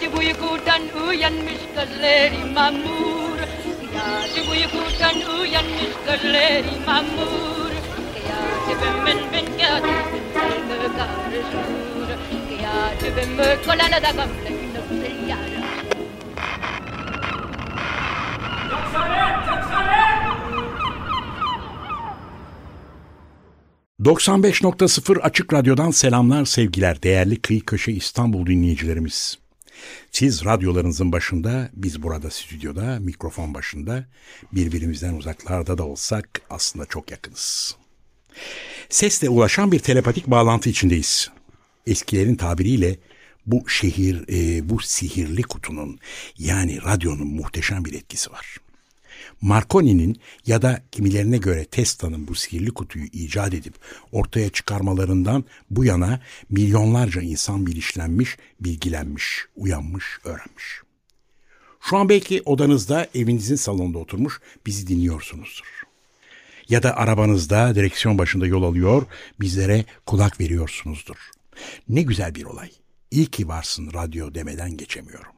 Gece uykudan uyanmış gözleri mamur. Gece uykudan uyanmış gözleri mamur. Gece ben ben gece karışır Gece ben da gamle yara 95.0 Açık Radyo'dan selamlar sevgiler değerli Kıyı Köşe İstanbul dinleyicilerimiz. Siz radyolarınızın başında, biz burada stüdyoda, mikrofon başında, birbirimizden uzaklarda da olsak aslında çok yakınız. Sesle ulaşan bir telepatik bağlantı içindeyiz. Eskilerin tabiriyle bu şehir, e, bu sihirli kutunun yani radyonun muhteşem bir etkisi var. Marconi'nin ya da kimilerine göre Tesla'nın bu sihirli kutuyu icat edip ortaya çıkarmalarından bu yana milyonlarca insan bilinçlenmiş, bilgilenmiş, uyanmış, öğrenmiş. Şu an belki odanızda, evinizin salonunda oturmuş bizi dinliyorsunuzdur. Ya da arabanızda direksiyon başında yol alıyor, bizlere kulak veriyorsunuzdur. Ne güzel bir olay. İyi ki varsın radyo demeden geçemiyorum.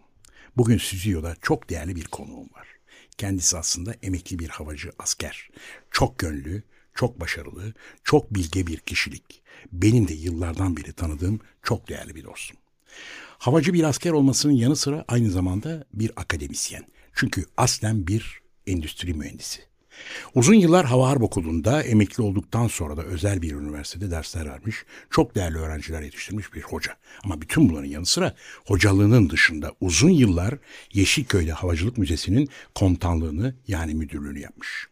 Bugün stüdyoda çok değerli bir konuğum var. Kendisi aslında emekli bir havacı asker. Çok gönlü, çok başarılı, çok bilge bir kişilik. Benim de yıllardan beri tanıdığım çok değerli bir dostum. Havacı bir asker olmasının yanı sıra aynı zamanda bir akademisyen. Çünkü aslen bir endüstri mühendisi. Uzun yıllar Hava Harp Okulu'nda emekli olduktan sonra da özel bir üniversitede dersler vermiş, çok değerli öğrenciler yetiştirmiş bir hoca. Ama bütün bunların yanı sıra hocalığının dışında uzun yıllar Yeşilköy'de Havacılık Müzesi'nin komutanlığını yani müdürlüğünü yapmış.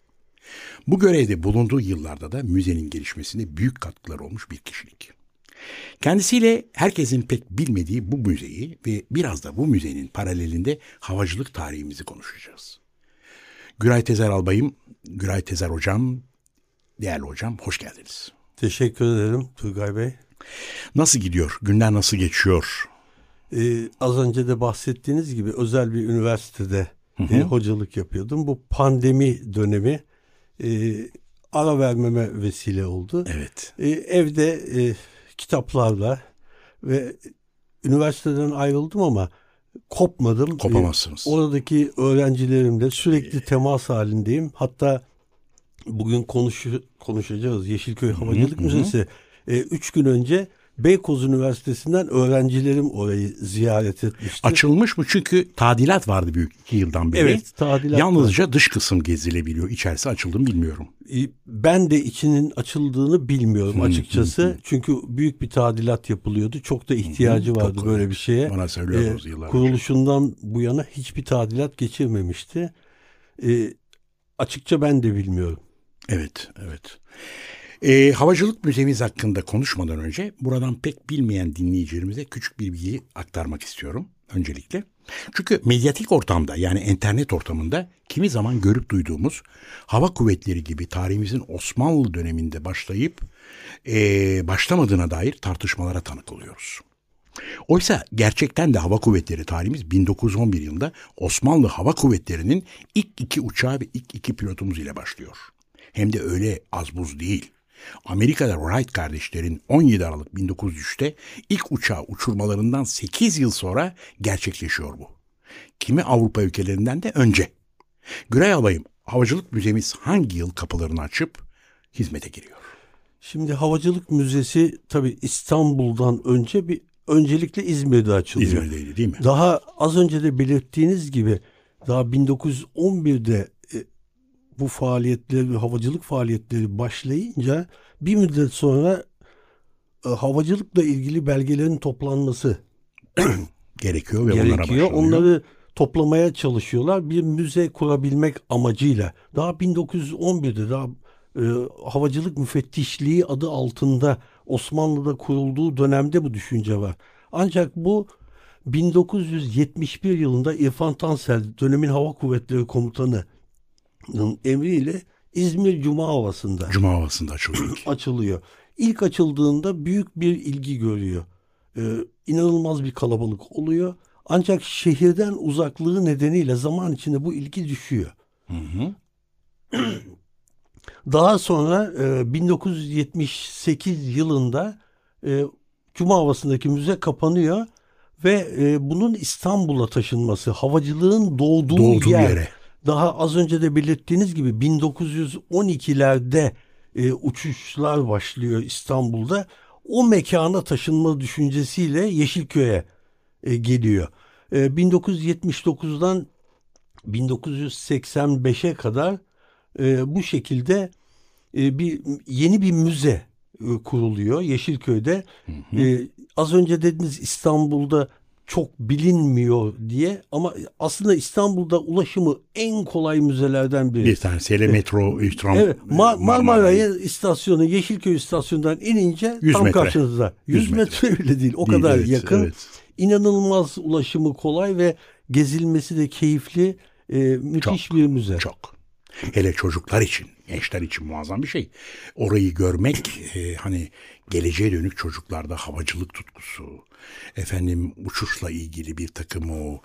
Bu görevde bulunduğu yıllarda da müzenin gelişmesinde büyük katkılar olmuş bir kişilik. Kendisiyle herkesin pek bilmediği bu müzeyi ve biraz da bu müzenin paralelinde havacılık tarihimizi konuşacağız. Güray Tezer Albayım, Güray Tezer Hocam, değerli hocam hoş geldiniz. Teşekkür ederim Turgay Bey. Nasıl gidiyor? Günler nasıl geçiyor? Ee, az önce de bahsettiğiniz gibi özel bir üniversitede hı hı. E, hocalık yapıyordum. Bu pandemi dönemi e, ara vermeme vesile oldu. Evet. E, evde e, kitaplarla ve üniversiteden ayrıldım ama kopmadım. Kopamazsınız. Ee, oradaki öğrencilerimle sürekli temas halindeyim. Hatta bugün konuş, konuşacağız. Yeşilköy Havacılık. Müzesi. E, üç gün önce Beykoz Üniversitesi'nden öğrencilerim orayı ziyaret etmişti. Açılmış mı? Çünkü tadilat vardı büyük iki yıldan beri. Evet tadilat Yalnızca var. dış kısım gezilebiliyor. İçerisi açıldı mı bilmiyorum. Ben de içinin açıldığını bilmiyorum açıkçası. Çünkü büyük bir tadilat yapılıyordu. Çok da ihtiyacı vardı Çok böyle bir şeye. Bana söylüyorsunuz ee, yıllar Kuruluşundan bu yana hiçbir tadilat geçirmemişti. Ee, açıkça ben de bilmiyorum. Evet, evet. E, havacılık müzemiz hakkında konuşmadan önce buradan pek bilmeyen dinleyicilerimize küçük bir bilgi aktarmak istiyorum öncelikle. Çünkü medyatik ortamda yani internet ortamında kimi zaman görüp duyduğumuz hava kuvvetleri gibi tarihimizin Osmanlı döneminde başlayıp e, başlamadığına dair tartışmalara tanık oluyoruz. Oysa gerçekten de hava kuvvetleri tarihimiz 1911 yılında Osmanlı Hava Kuvvetleri'nin ilk iki uçağı ve ilk iki pilotumuz ile başlıyor. Hem de öyle az buz değil. Amerika'da Wright kardeşlerin 17 Aralık 1903'te ilk uçağı uçurmalarından 8 yıl sonra gerçekleşiyor bu. Kimi Avrupa ülkelerinden de önce. Güray Alayım, Havacılık Müzemiz hangi yıl kapılarını açıp hizmete giriyor? Şimdi Havacılık Müzesi tabii İstanbul'dan önce bir öncelikle İzmir'de açılıyor. İzmir'deydi değil mi? Daha az önce de belirttiğiniz gibi daha 1911'de bu faaliyetleri, havacılık faaliyetleri başlayınca bir müddet sonra e, havacılıkla ilgili belgelerin toplanması gerekiyor ve gerekiyor. Onları toplamaya çalışıyorlar bir müze kurabilmek amacıyla. Daha 1911'de daha e, havacılık müfettişliği adı altında Osmanlı'da kurulduğu dönemde bu düşünce var. Ancak bu 1971 yılında İrfan Tansel dönemin Hava Kuvvetleri Komutanı'nın emriyle İzmir Cuma Havası'nda Cuma havasında açılıyor. açılıyor. İlk açıldığında büyük bir ilgi görüyor. Ee, inanılmaz bir kalabalık oluyor. Ancak şehirden uzaklığı nedeniyle zaman içinde bu ilgi düşüyor. Daha sonra e, 1978 yılında e, Cuma Havası'ndaki müze kapanıyor ve e, bunun İstanbul'a taşınması, havacılığın doğduğu, Doğduğu yer, yere. Daha az önce de belirttiğiniz gibi 1912'lerde e, uçuşlar başlıyor İstanbul'da. O mekana taşınma düşüncesiyle Yeşilköy'e e, geliyor. E, 1979'dan 1985'e kadar e, bu şekilde e, bir yeni bir müze e, kuruluyor Yeşilköy'de. E, az önce dediniz İstanbul'da çok bilinmiyor diye ama aslında İstanbul'da ulaşımı en kolay müzelerden biri. Bir tanesi hele metro, e, tram, Evet, e, Ma- Marmaray istasyonu Yeşilköy istasyonundan inince 100 tam metre. karşınızda. 100, 100 metre bile değil. O Değil, kadar evet, yakın. evet. İnanılmaz ulaşımı kolay ve gezilmesi de keyifli. e, müthiş Çok, bir müze. Çok. Hele çocuklar için, gençler için muazzam bir şey. Orayı görmek e, hani geleceğe dönük çocuklarda havacılık tutkusu, efendim uçuşla ilgili bir takım o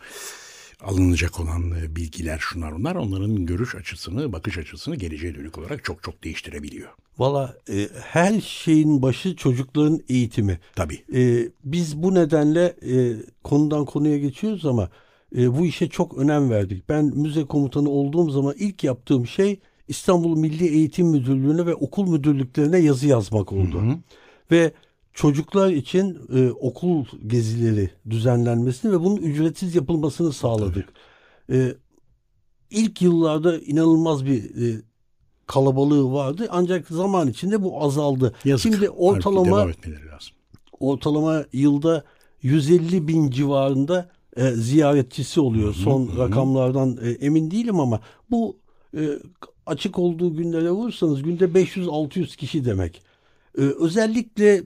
alınacak olan e, bilgiler şunlar onlar onların görüş açısını, bakış açısını geleceğe dönük olarak çok çok değiştirebiliyor. Valla e, her şeyin başı çocukların eğitimi. Tabii. E, biz bu nedenle e, konudan konuya geçiyoruz ama e, bu işe çok önem verdik. Ben müze komutanı olduğum zaman ilk yaptığım şey İstanbul Milli Eğitim Müdürlüğü'ne ve okul müdürlüklerine yazı yazmak oldu. Ve çocuklar için e, okul gezileri düzenlenmesini ve bunun ücretsiz yapılmasını sağladık. E, ilk yıllarda inanılmaz bir e, kalabalığı vardı ancak zaman içinde bu azaldı. Yazık. Şimdi ortalama devam etmeleri lazım. ortalama yılda 150 bin civarında e, ziyaretçisi oluyor. Son rakamlardan e, emin değilim ama bu e, açık olduğu günlere vursanız günde 500-600 kişi demek. E, özellikle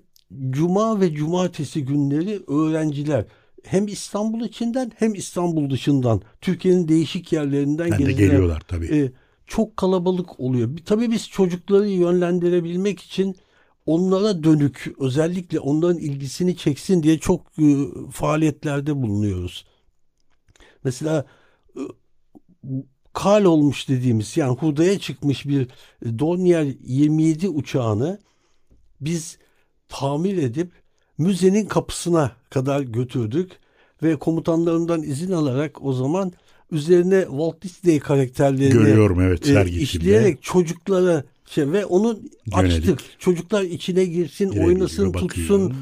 cuma ve cumartesi günleri öğrenciler hem İstanbul içinden hem İstanbul dışından Türkiye'nin değişik yerlerinden Ben de geliyorlar tabii. e, çok kalabalık oluyor. Tabii biz çocukları yönlendirebilmek için onlara dönük özellikle onların ilgisini çeksin diye çok e, faaliyetlerde bulunuyoruz. Mesela e, kal olmuş dediğimiz yani hurdaya çıkmış bir Dornier 27 uçağını biz tamir edip müzenin kapısına kadar götürdük ve komutanlarından izin alarak o zaman üzerine Walt Disney karakterlerini Görüyorum evet e, sergi işleyerek çocuklara şey ve onu Yönelik. açtık. Çocuklar içine girsin, Girebiliyor, oynasın, bakıyor. tutsun,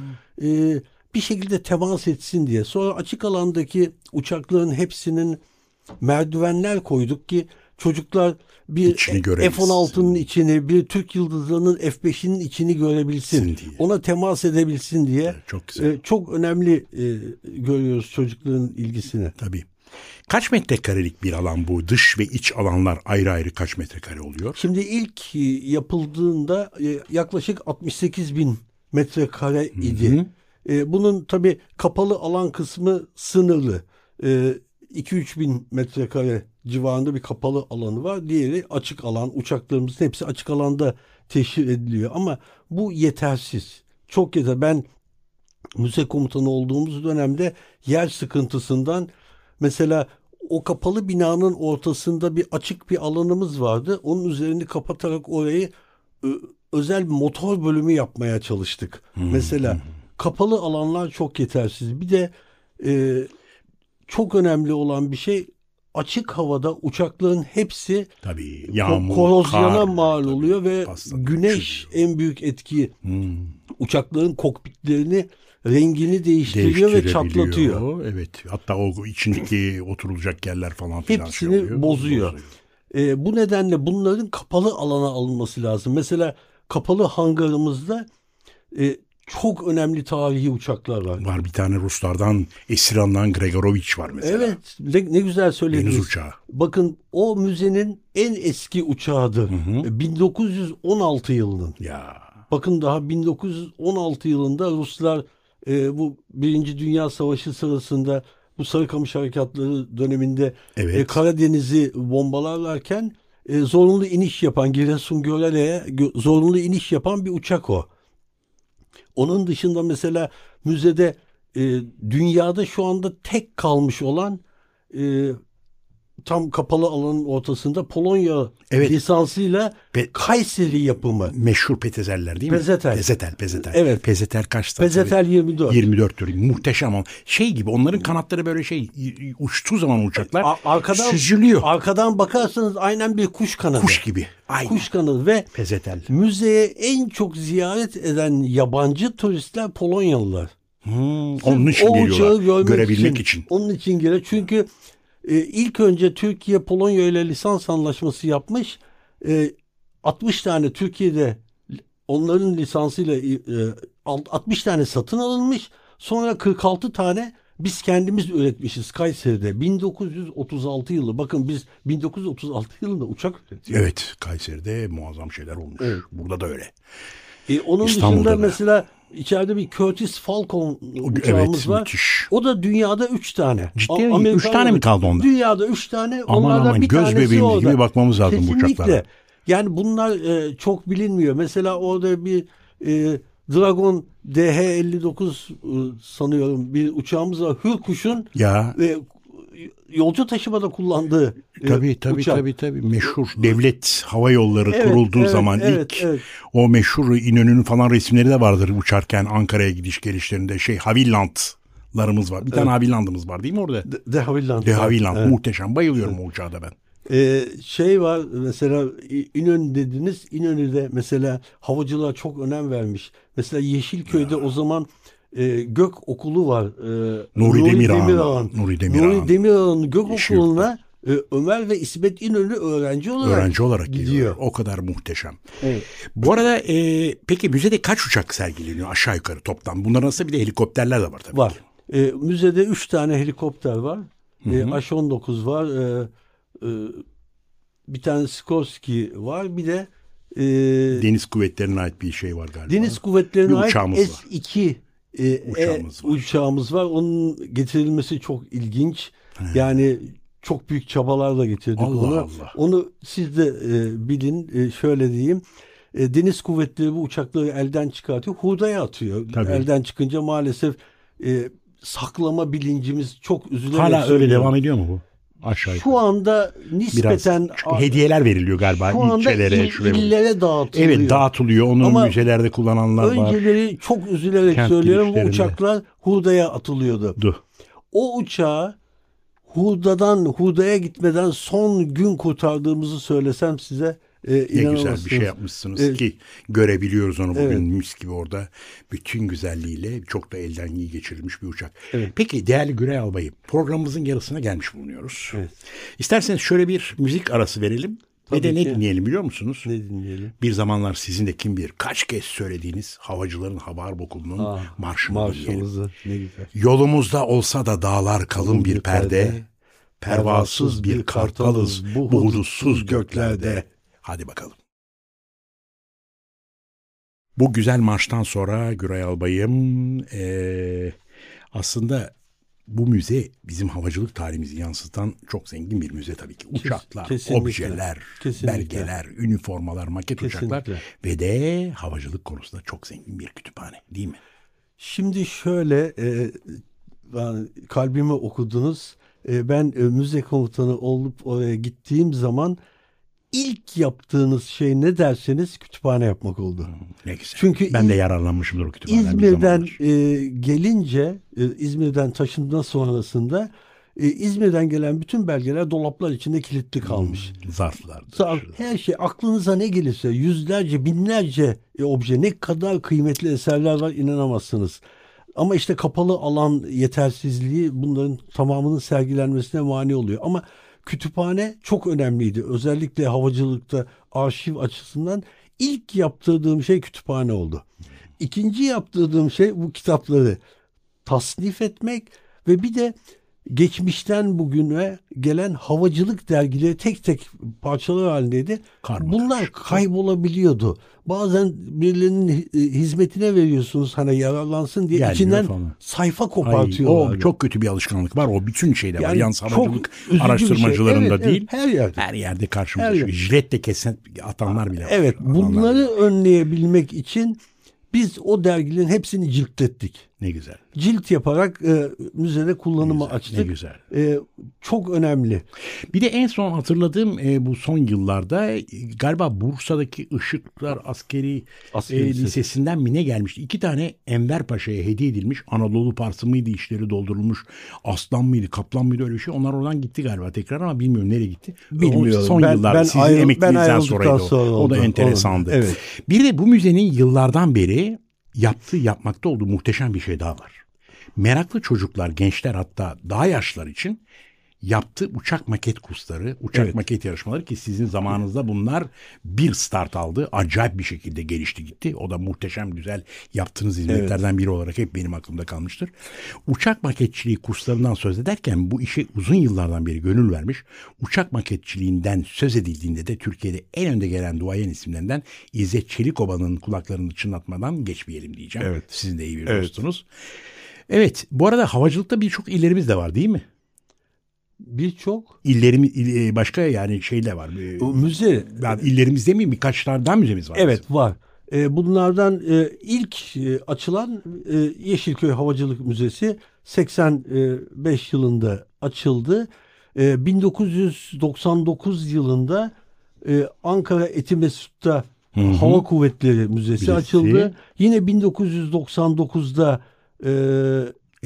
e, bir şekilde temas etsin diye. Sonra açık alandaki uçakların hepsinin merdivenler koyduk ki çocuklar bir görebilsin. F-16'nın içini, bir Türk Yıldızları'nın F-5'inin içini görebilsin. diye. Ona temas edebilsin diye. Çok güzel. E, çok önemli e, görüyoruz çocukların ilgisini. Tabii. Kaç metrekarelik bir alan bu? Dış ve iç alanlar ayrı ayrı kaç metrekare oluyor? Şimdi ilk e, yapıldığında e, yaklaşık 68 bin metrekare idi. E, Bunun tabi kapalı alan kısmı sınırlı. E, 2-3 bin metrekare civarında bir kapalı alanı var. Diğeri açık alan. Uçaklarımızın hepsi açık alanda teşhir ediliyor. Ama bu yetersiz. Çok yeter. Ben müze komutanı olduğumuz dönemde yer sıkıntısından mesela o kapalı binanın ortasında bir açık bir alanımız vardı. Onun üzerini kapatarak orayı özel bir motor bölümü yapmaya çalıştık. Mesela kapalı alanlar çok yetersiz. Bir de e, çok önemli olan bir şey açık havada uçakların hepsi Tabii yağmur, korozyona kar, mal tabii, oluyor ve paslanıyor, güneş çürüyor. en büyük etki Hmm. uçakların kokpitlerini rengini değiştiriyor ve çatlatıyor. Evet. Hatta o içindeki oturulacak yerler falan filan Hepsini şey oluyor, bozuyor. E, bu nedenle bunların kapalı alana alınması lazım. Mesela kapalı hangarımızda e, çok önemli tarihi uçaklar var. Var bir tane Ruslardan esir alınan Gregorovich var mesela. Evet ne, ne güzel söylediniz. Deniz uçağı. Bakın o müzenin en eski uçağıdır. E, 1916 yılının. Ya Bakın daha 1916 yılında Ruslar e, bu Birinci Dünya Savaşı sırasında bu Sarıkamış Harekatları döneminde Evet. e, Karadeniz'i bombalarlarken e, zorunlu iniş yapan Giresun Görele'ye gö- zorunlu iniş yapan bir uçak o. Onun dışında mesela müzede e, dünyada şu anda tek kalmış olan e, tam kapalı alanın ortasında Polonya Evet. lisansıyla Pe- Kayseri yapımı. Meşhur petezeller değil mi? Pezetel. Pezetel, pezetel. Evet. Pezetel kaçtı? Pezetel 24. 24 tür. Muhteşem ama şey gibi onların kanatları böyle şey uçtuğu zaman uçaklar A- arkadan süzülüyor. Arkadan bakarsanız aynen bir kuş kanadı. Kuş gibi. Aynen. Kuş kanadı ve Pezetel. müzeye en çok ziyaret eden yabancı turistler Polonyalılar. Hmm, onun için o geliyorlar. Görebilmek için. Onun için geliyor. Çünkü e, ilk önce Türkiye Polonya ile lisans anlaşması yapmış. E, 60 tane Türkiye'de onların lisansıyla e, alt- 60 tane satın alınmış. Sonra 46 tane biz kendimiz üretmişiz Kayseri'de. 1936 yılı. Bakın biz 1936 yılında uçak üretiyoruz. Evet Kayseri'de muazzam şeyler olmuş. Evet. Burada da öyle. E, onun İstanbul'da dışında da. mesela içeride bir Curtis Falcon uçağımız evet var. müthiş. O da dünyada 3 tane. Ciddi mi? Üç tane mi kaldı onda? Dünyada 3 tane. Aman onlardan aman, bir göz bebeğimiz orada. gibi bakmamız lazım bu Kesinlikle. uçaklara. Yani bunlar e, çok bilinmiyor. Mesela orada bir e, Dragon DH-59 e, sanıyorum bir uçağımız var. Hürkuş'un Ya e, yolcu taşımada kullandığı e, tabii tabii uçak. tabii tabii meşhur devlet hava yolları Evet, kurulduğu evet, zaman evet, ilk evet. o meşhur İnönü'nün falan resimleri de vardır uçarken Ankara'ya gidiş gelişlerinde şey Havillandlarımız var. Bir tane Havilland'ımız var değil mi orada? De, de Havilland. De Havilland Evet. muhteşem bayılıyorum o uçağa da ben. Ee, şey var mesela İnönü dediniz. İnönü'de mesela havacılığa çok önem vermiş. Mesela Yeşilköy'de o zaman e, Gök Okulu var. E, Nuri Demirağ'ın. Demirağ'ın. Nuri Demirağ'ın. Nuri Demirağ'ın Gök Yeşilköy'de. Okuluna e, Ömer ve İsmet İnönü öğrenci olarak Öğrenci olarak gidiyor. gidiyor. O kadar muhteşem. Evet. Bu arada e, peki müzede kaç uçak sergileniyor aşağı yukarı toplam? Bunların arasında bir de helikopterler de var tabii Var. ki. E, müzede üç tane helikopter var. E, H-19 var. E, e, bir tane Skorsky var. Bir de e, Deniz kuvvetlerine ait bir şey var galiba. Deniz Kuvvetleri'ne ait uçağımız var. S-2 e, Uçağımız e, var. uçağımız var. Onun getirilmesi çok ilginç. Yani çok büyük çabalarla getirdik Allah onu. Allah. Onu siz de e, bilin. E, şöyle diyeyim. E, Deniz Kuvvetleri bu uçakları elden çıkartıyor. Hurdaya atıyor. Tabii. Elden çıkınca maalesef e, saklama bilincimiz çok üzülerek Hala öyle söylüyorum. devam ediyor mu bu? Aşağı yukarı. Şu anda Biraz nispeten çünkü hediyeler veriliyor galiba şu anda ilçelere. il- şuraya. illere dağıtılıyor. Evet dağıtılıyor. Onu Ama müzelerde kullananlar var. Önceleri çok üzülerek Kent söylüyorum bu uçaklar hurdaya atılıyordu. Du. O uçağı hurdadan hurdaya gitmeden son gün kurtardığımızı söylesem size e, Ne güzel bir şey yapmışsınız Evet. ki görebiliyoruz onu bugün Evet. mis gibi orada. Bütün güzelliğiyle çok da elden iyi geçirilmiş bir uçak. Evet. Peki değerli Gürey Albayım programımızın yarısına gelmiş bulunuyoruz. Evet. İsterseniz şöyle bir müzik arası verelim. Ve de Tabii ne ki. dinleyelim biliyor musunuz? Ne dinleyelim? Bir zamanlar sizin de kim bilir kaç kez söylediğiniz Havacıların Hava Harp Okulu'nun Aa, marşını dinleyelim. Marşımızı ne güzel. Yolumuzda olsa da dağlar kalın bir bir perde, perde, pervasız bir kartalız bu hudutsuz göklerde. Hadi bakalım. Bu güzel marştan sonra Güray Albay'ım eee, aslında bu müze bizim havacılık tarihimizi yansıtan çok zengin bir müze tabii ki. Uçaklar, kesinlikle. objeler, Kesinlikle. belgeler, üniformalar, maket uçaklar Kesinlikle. ve de havacılık konusunda çok zengin bir kütüphane değil mi? Şimdi şöyle e, kalbimi okudunuz. E, ben e, müze komutanı olup oraya gittiğim zaman ilk yaptığınız şey ne derseniz kütüphane yapmak oldu. Ne güzel. Çünkü ben de yararlanmışımdır o kütüphaneden İzmir'den e, gelince e, İzmir'den taşınma sonrasında e, İzmir'den gelen bütün belgeler dolaplar içinde kilitli kalmış. zarflardır. Sağ- Her şey aklınıza ne gelirse yüzlerce binlerce e, obje ne kadar kıymetli eserler var inanamazsınız. Ama işte kapalı alan yetersizliği bunların tamamının sergilenmesine mani oluyor. Ama kütüphane çok önemliydi. Özellikle havacılıkta arşiv açısından ilk yaptırdığım şey kütüphane oldu. İkinci yaptırdığım şey bu kitapları tasnif etmek ve bir de geçmişten bugüne gelen havacılık dergileri tek tek parçalar halindeydi. Karma Bunlar kaybolabiliyordu. Bazen birilerinin hi- hizmetine veriyorsunuz hani yararlansın diye Gelmiyor içinden falan. sayfa Ay, kopartıyorlar. o çok kötü bir alışkanlık var. O bütün şeyde var. Yani Yalnız çok havacılık şey. araştırmacılarında Evet, evet, değil. her yerde. Her yerde karşımıza Her çıkıyor. yerde. Jiletle kesen atanlar bile var. Evet Atanlar bunları bile. önleyebilmek için biz o dergilerin hepsini ciltlettik. Ne güzel. Cilt yaparak e, müzede kullanıma güzel, açtık. ne güzel. E, çok önemli. Bir de en son hatırladığım e, bu son yıllarda e, galiba Bursa'daki Işıklar Askeri, Askeri e, Lisesi. Lisesi'nden mi ne gelmişti? İki tane Enver Paşa'ya hediye edilmiş Anadolu Parsı mıydı işleri doldurulmuş aslan mıydı kaplan mıydı öyle bir şey. Onlar oradan gitti galiba tekrar ama bilmiyorum nereye gitti. Bilmiyorum. O son Ben- yıllar ben sizin ayrı- emekliliğinizden sonraydı o. sonra O da enteresandı. Oldu. Evet. Bir de bu müzenin yıllardan beri yaptığı yapmakta olduğu muhteşem bir şey daha var. Meraklı çocuklar, gençler hatta daha yaşlar için yaptığı uçak maket kursları, uçak Evet. maket yarışmaları ki sizin zamanınızda bunlar bir start aldı. Acayip bir şekilde gelişti gitti. O da muhteşem güzel yaptığınız hizmetlerden biri olarak hep benim aklımda kalmıştır. Uçak maketçiliği kurslarından söz ederken bu işe uzun yıllardan beri gönül vermiş. Uçak maketçiliğinden söz edildiğinde de Türkiye'de en önde gelen duayen isimlerinden İzzet Çelikoba'nın kulaklarını çınlatmadan geçmeyelim diyeceğim. Evet. Sizin de iyi bir Evet. dostunuz. Evet bu arada havacılıkta birçok illerimiz de var değil mi? Birçok İllerimiz il- başka yani şeyler var. Ee, o müze Yani illerimiz demeyeyim birkaç tane daha müzemiz var. evet var. E, bunlardan e, ilk e, açılan e, Yeşilköy Havacılık Müzesi 85 yılında açıldı. E, 1999 yılında e, Ankara Etimesut'ta Hava Kuvvetleri Müzesi, Müzesi. açıldı. Yine 1999'da e,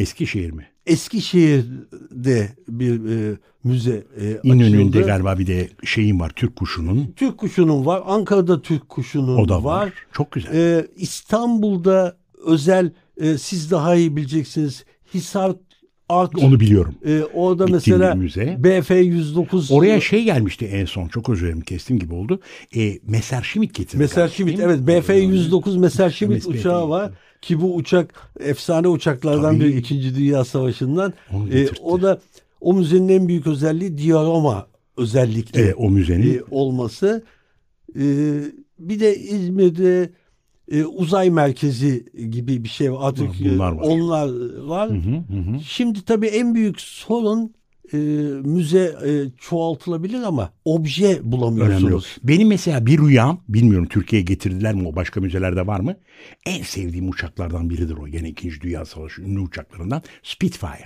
Eskişehir mi? Eskişehir'de bir e, müze e, İnönü'nde açıldı. galiba bir de şeyin var Türk kuşunun. Türk kuşunun var. Ankara'da Türk kuşunun O da var. var. Çok güzel. Ee, İstanbul'da özel e, siz daha iyi bileceksiniz. Hisar Art. Onu biliyorum. e, orada Gittiğim mesela müze. BF 109 Oraya şey gelmişti en son. Çok özür dilerim kestim gibi oldu. E, Messerschmitt getirdi. Messerschmitt evet? BF 109 Messerschmitt uçağı var ki bu uçak efsane uçaklardan Tabii. biri 2. Dünya Savaşı'ndan. E, o da o müzenin en büyük özelliği diorama özellikle E, o müzenin e, olması. E, bir de İzmir'de e, uzay merkezi gibi bir şey var. Artık Bunlar e, var. onlar var. Hı, hı hı. Şimdi tabii en büyük sorun e, müze e, çoğaltılabilir ama obje Önemli yok. bulamıyorsunuz. Benim mesela bir rüyam, bilmiyorum Türkiye'ye getirdiler mi o başka müzelerde var mı? En sevdiğim uçaklardan biridir o. Gene 2. Dünya Savaşı ünlü uçaklarından Spitfire.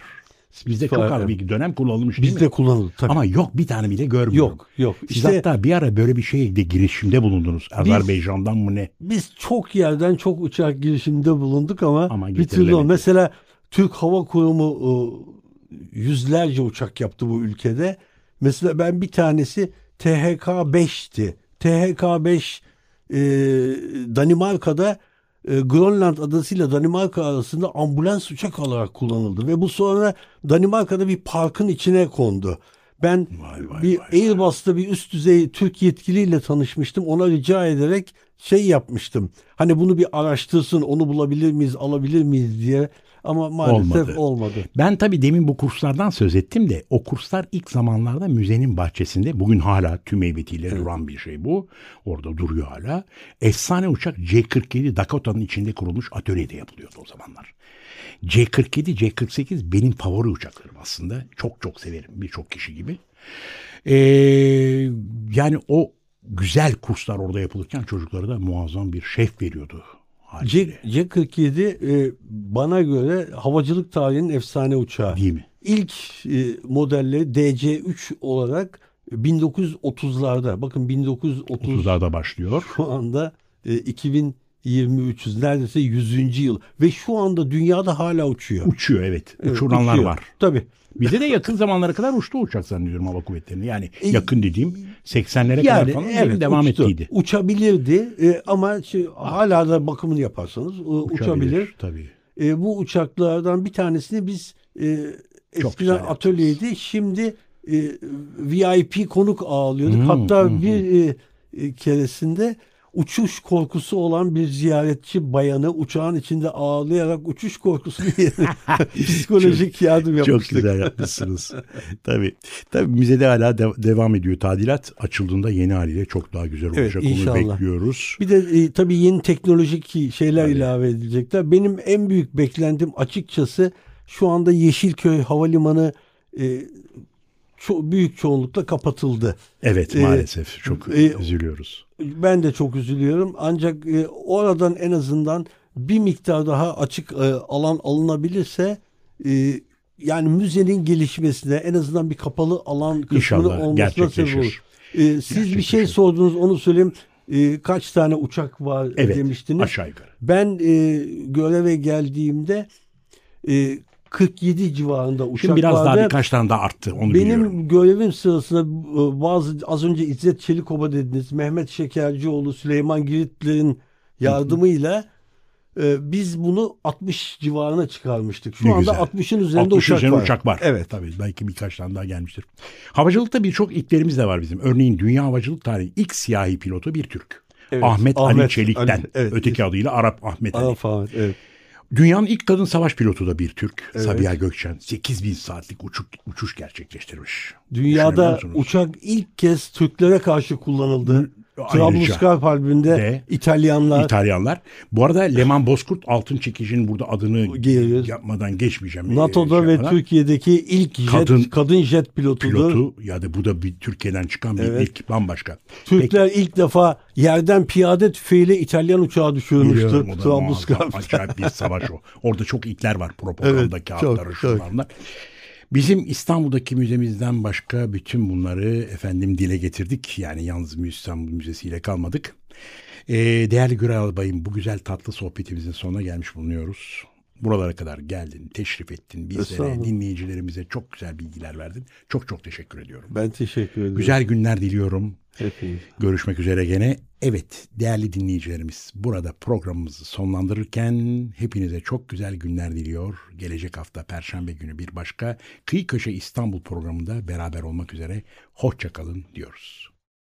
Bizde çok az bir dönem kullanılmış değil mi? Bizde kullanılır tabii. Ama yok bir tane bile görmüyorum. Yok, yok. Siz İşte- hatta bir ara böyle bir şeyde girişimde bulundunuz. Azerbaycan'dan mı ne? Biz çok yerden çok uçak girişiminde bulunduk ama, Ama bir türlü. Mesela Türk Hava Kurumu yüzlerce uçak yaptı bu ülkede. Mesela ben bir tanesi THK 5'ti. THK 5 e, Danimarka'da e, Grönland adasıyla Danimarka arasında ambulans uçak olarak kullanıldı ve bu sonra Danimarka'da bir parkın içine kondu. Ben Vay vay bir vay Airbus'ta bir üst düzey Türk yetkiliyle tanışmıştım. Ona rica ederek şey yapmıştım. Hani bunu bir araştırsın, onu bulabilir miyiz, alabilir miyiz diye. Ama maalesef Olmadı. olmadı. Ben tabii demin bu kurslardan söz ettim de o kurslar ilk zamanlarda müzenin bahçesinde bugün hala tüm heybetiyle duran bir şey bu. Orada duruyor hala. Efsane uçak C-47 Dakota'nın içinde kurulmuş atölyede yapılıyordu o zamanlar. C-47, C-48 benim favori uçaklarım aslında. Çok çok severim birçok kişi gibi. Ee, yani o güzel kurslar orada yapılırken çocuklara da muazzam bir şef veriyordu. C- C-47 e, bana göre havacılık tarihinin efsane uçağı. Değil mi? İlk e, modelleri DC-3 olarak 1930'larda. Bakın 1930 30'larda başlıyor. şu anda e, 2023 neredeyse 100. yıl ve şu anda dünyada hala uçuyor. Uçuyor evet. Evet, Uçuranlar uçuyor. var. Tabii. Bize de yakın zamanlara kadar uçtu uçak zannediyorum hava kuvvetlerini. Yani E, yakın dediğim 80'lere kadar Yani falan evet devam uçtu. ettiydi. Uçabilirdi e, ama şey, hala da bakımını yaparsanız e, uçabilir. Tabii. E, bu uçaklardan bir tanesini biz e, eskiden atölyeydi. Şimdi e, VIP konuk ağırlıyorduk. Hmm, Hatta hmm, bir e, e, keresinde uçuş korkusu olan bir ziyaretçi bayanı uçağın içinde ağlayarak uçuş korkusunu psikolojik yardım yapmıştık. Çok güzel yapmışsınız. tabii. Tabii müzede hala de- devam ediyor tadilat. Açıldığında yeni haliyle çok daha güzel olacak. Onu inşallah. bekliyoruz. Bir de e, tabii yeni teknolojik şeyler ilave edilecekler. Benim en büyük beklentim açıkçası şu anda Yeşilköy Havalimanı e, ço- büyük çoğunlukla kapatıldı. Evet Ee, maalesef çok e, üzülüyoruz. Ben de çok üzülüyorum. Ancak e, oradan en azından bir miktar daha açık e, alan alınabilirse e, yani müzenin gelişmesine en azından bir kapalı alan kısmının İnşallah olmasına sebep olur. E, siz bir şey sordunuz onu söyleyeyim. E, kaç tane uçak var Evet demiştiniz. aşağı yukarı. Ben e, göreve geldiğimde e, 47 civarında uçak Şimdi biraz vardı. daha birkaç tane daha arttı onu Benim biliyorum. görevim sırasında e, bazı az önce İzzet Çelikoba dediniz, Mehmet Şekercioğlu, Süleyman Giritler'in yardımıyla e, biz bunu 60 civarına çıkarmıştık. Şu Ne anda güzel. 60'ın üzerinde 60 uçak üzerinde var. uçak var. Evet. Tabii belki birkaç tane daha gelmiştir. Havacılıkta birçok ilklerimiz de var bizim. Örneğin dünya havacılık tarihi ilk siyahi pilotu bir Türk. Evet, Ahmet, Ali Ahmet Çelik'ten. Ali, evet. Öteki adıyla Arap Ahmet Ali. Arap falan, evet. Dünyanın ilk kadın savaş pilotu da bir Türk. Evet. Sabiha Gökçen. 8000 saatlik uçuk, uçuş gerçekleştirmiş. Dünyada uçak ilk kez Türklere karşı kullanıldı. Trablusgarp Harbi'nde de İtalyanlar İtalyanlar. Bu arada Leman Bozkurt altın çekicinin burada adını Geliyoruz. yapmadan geçmeyeceğim. NATO'da Ee, ve yapmadan. Türkiye'deki ilk jet, Kadın kadın, jet pilotudur. pilotu ya da bu da bir Türkiye'den çıkan bir Evet. ilk bambaşka. Türkler ilk defa yerden piyade tüfeğiyle İtalyan uçağı düşürmüştü Biliyorum, o da Trablusgarp'ta. Acayip bir savaş o. Orada çok ilkler var. Propaganda Evet, kağıtları çok, şunlar çok. bunlar. Bizim İstanbul'daki müzemizden başka bütün bunları efendim dile getirdik. Yani yalnız İstanbul Müzesi ile kalmadık. Ee, değerli Güray Albay'ım bu güzel tatlı sohbetimizin sonuna gelmiş bulunuyoruz. Buralara kadar geldin, teşrif ettin, bizlere, dinleyicilerimize çok güzel bilgiler verdin. Çok çok teşekkür ediyorum. Ben teşekkür ederim. Güzel günler diliyorum. Hepiniz. Görüşmek üzere gene. Evet değerli dinleyicilerimiz burada programımızı sonlandırırken hepinize çok güzel günler diliyor. Gelecek hafta Perşembe günü bir başka Kıyı Köşe İstanbul programında beraber olmak üzere. Hoşçakalın diyoruz.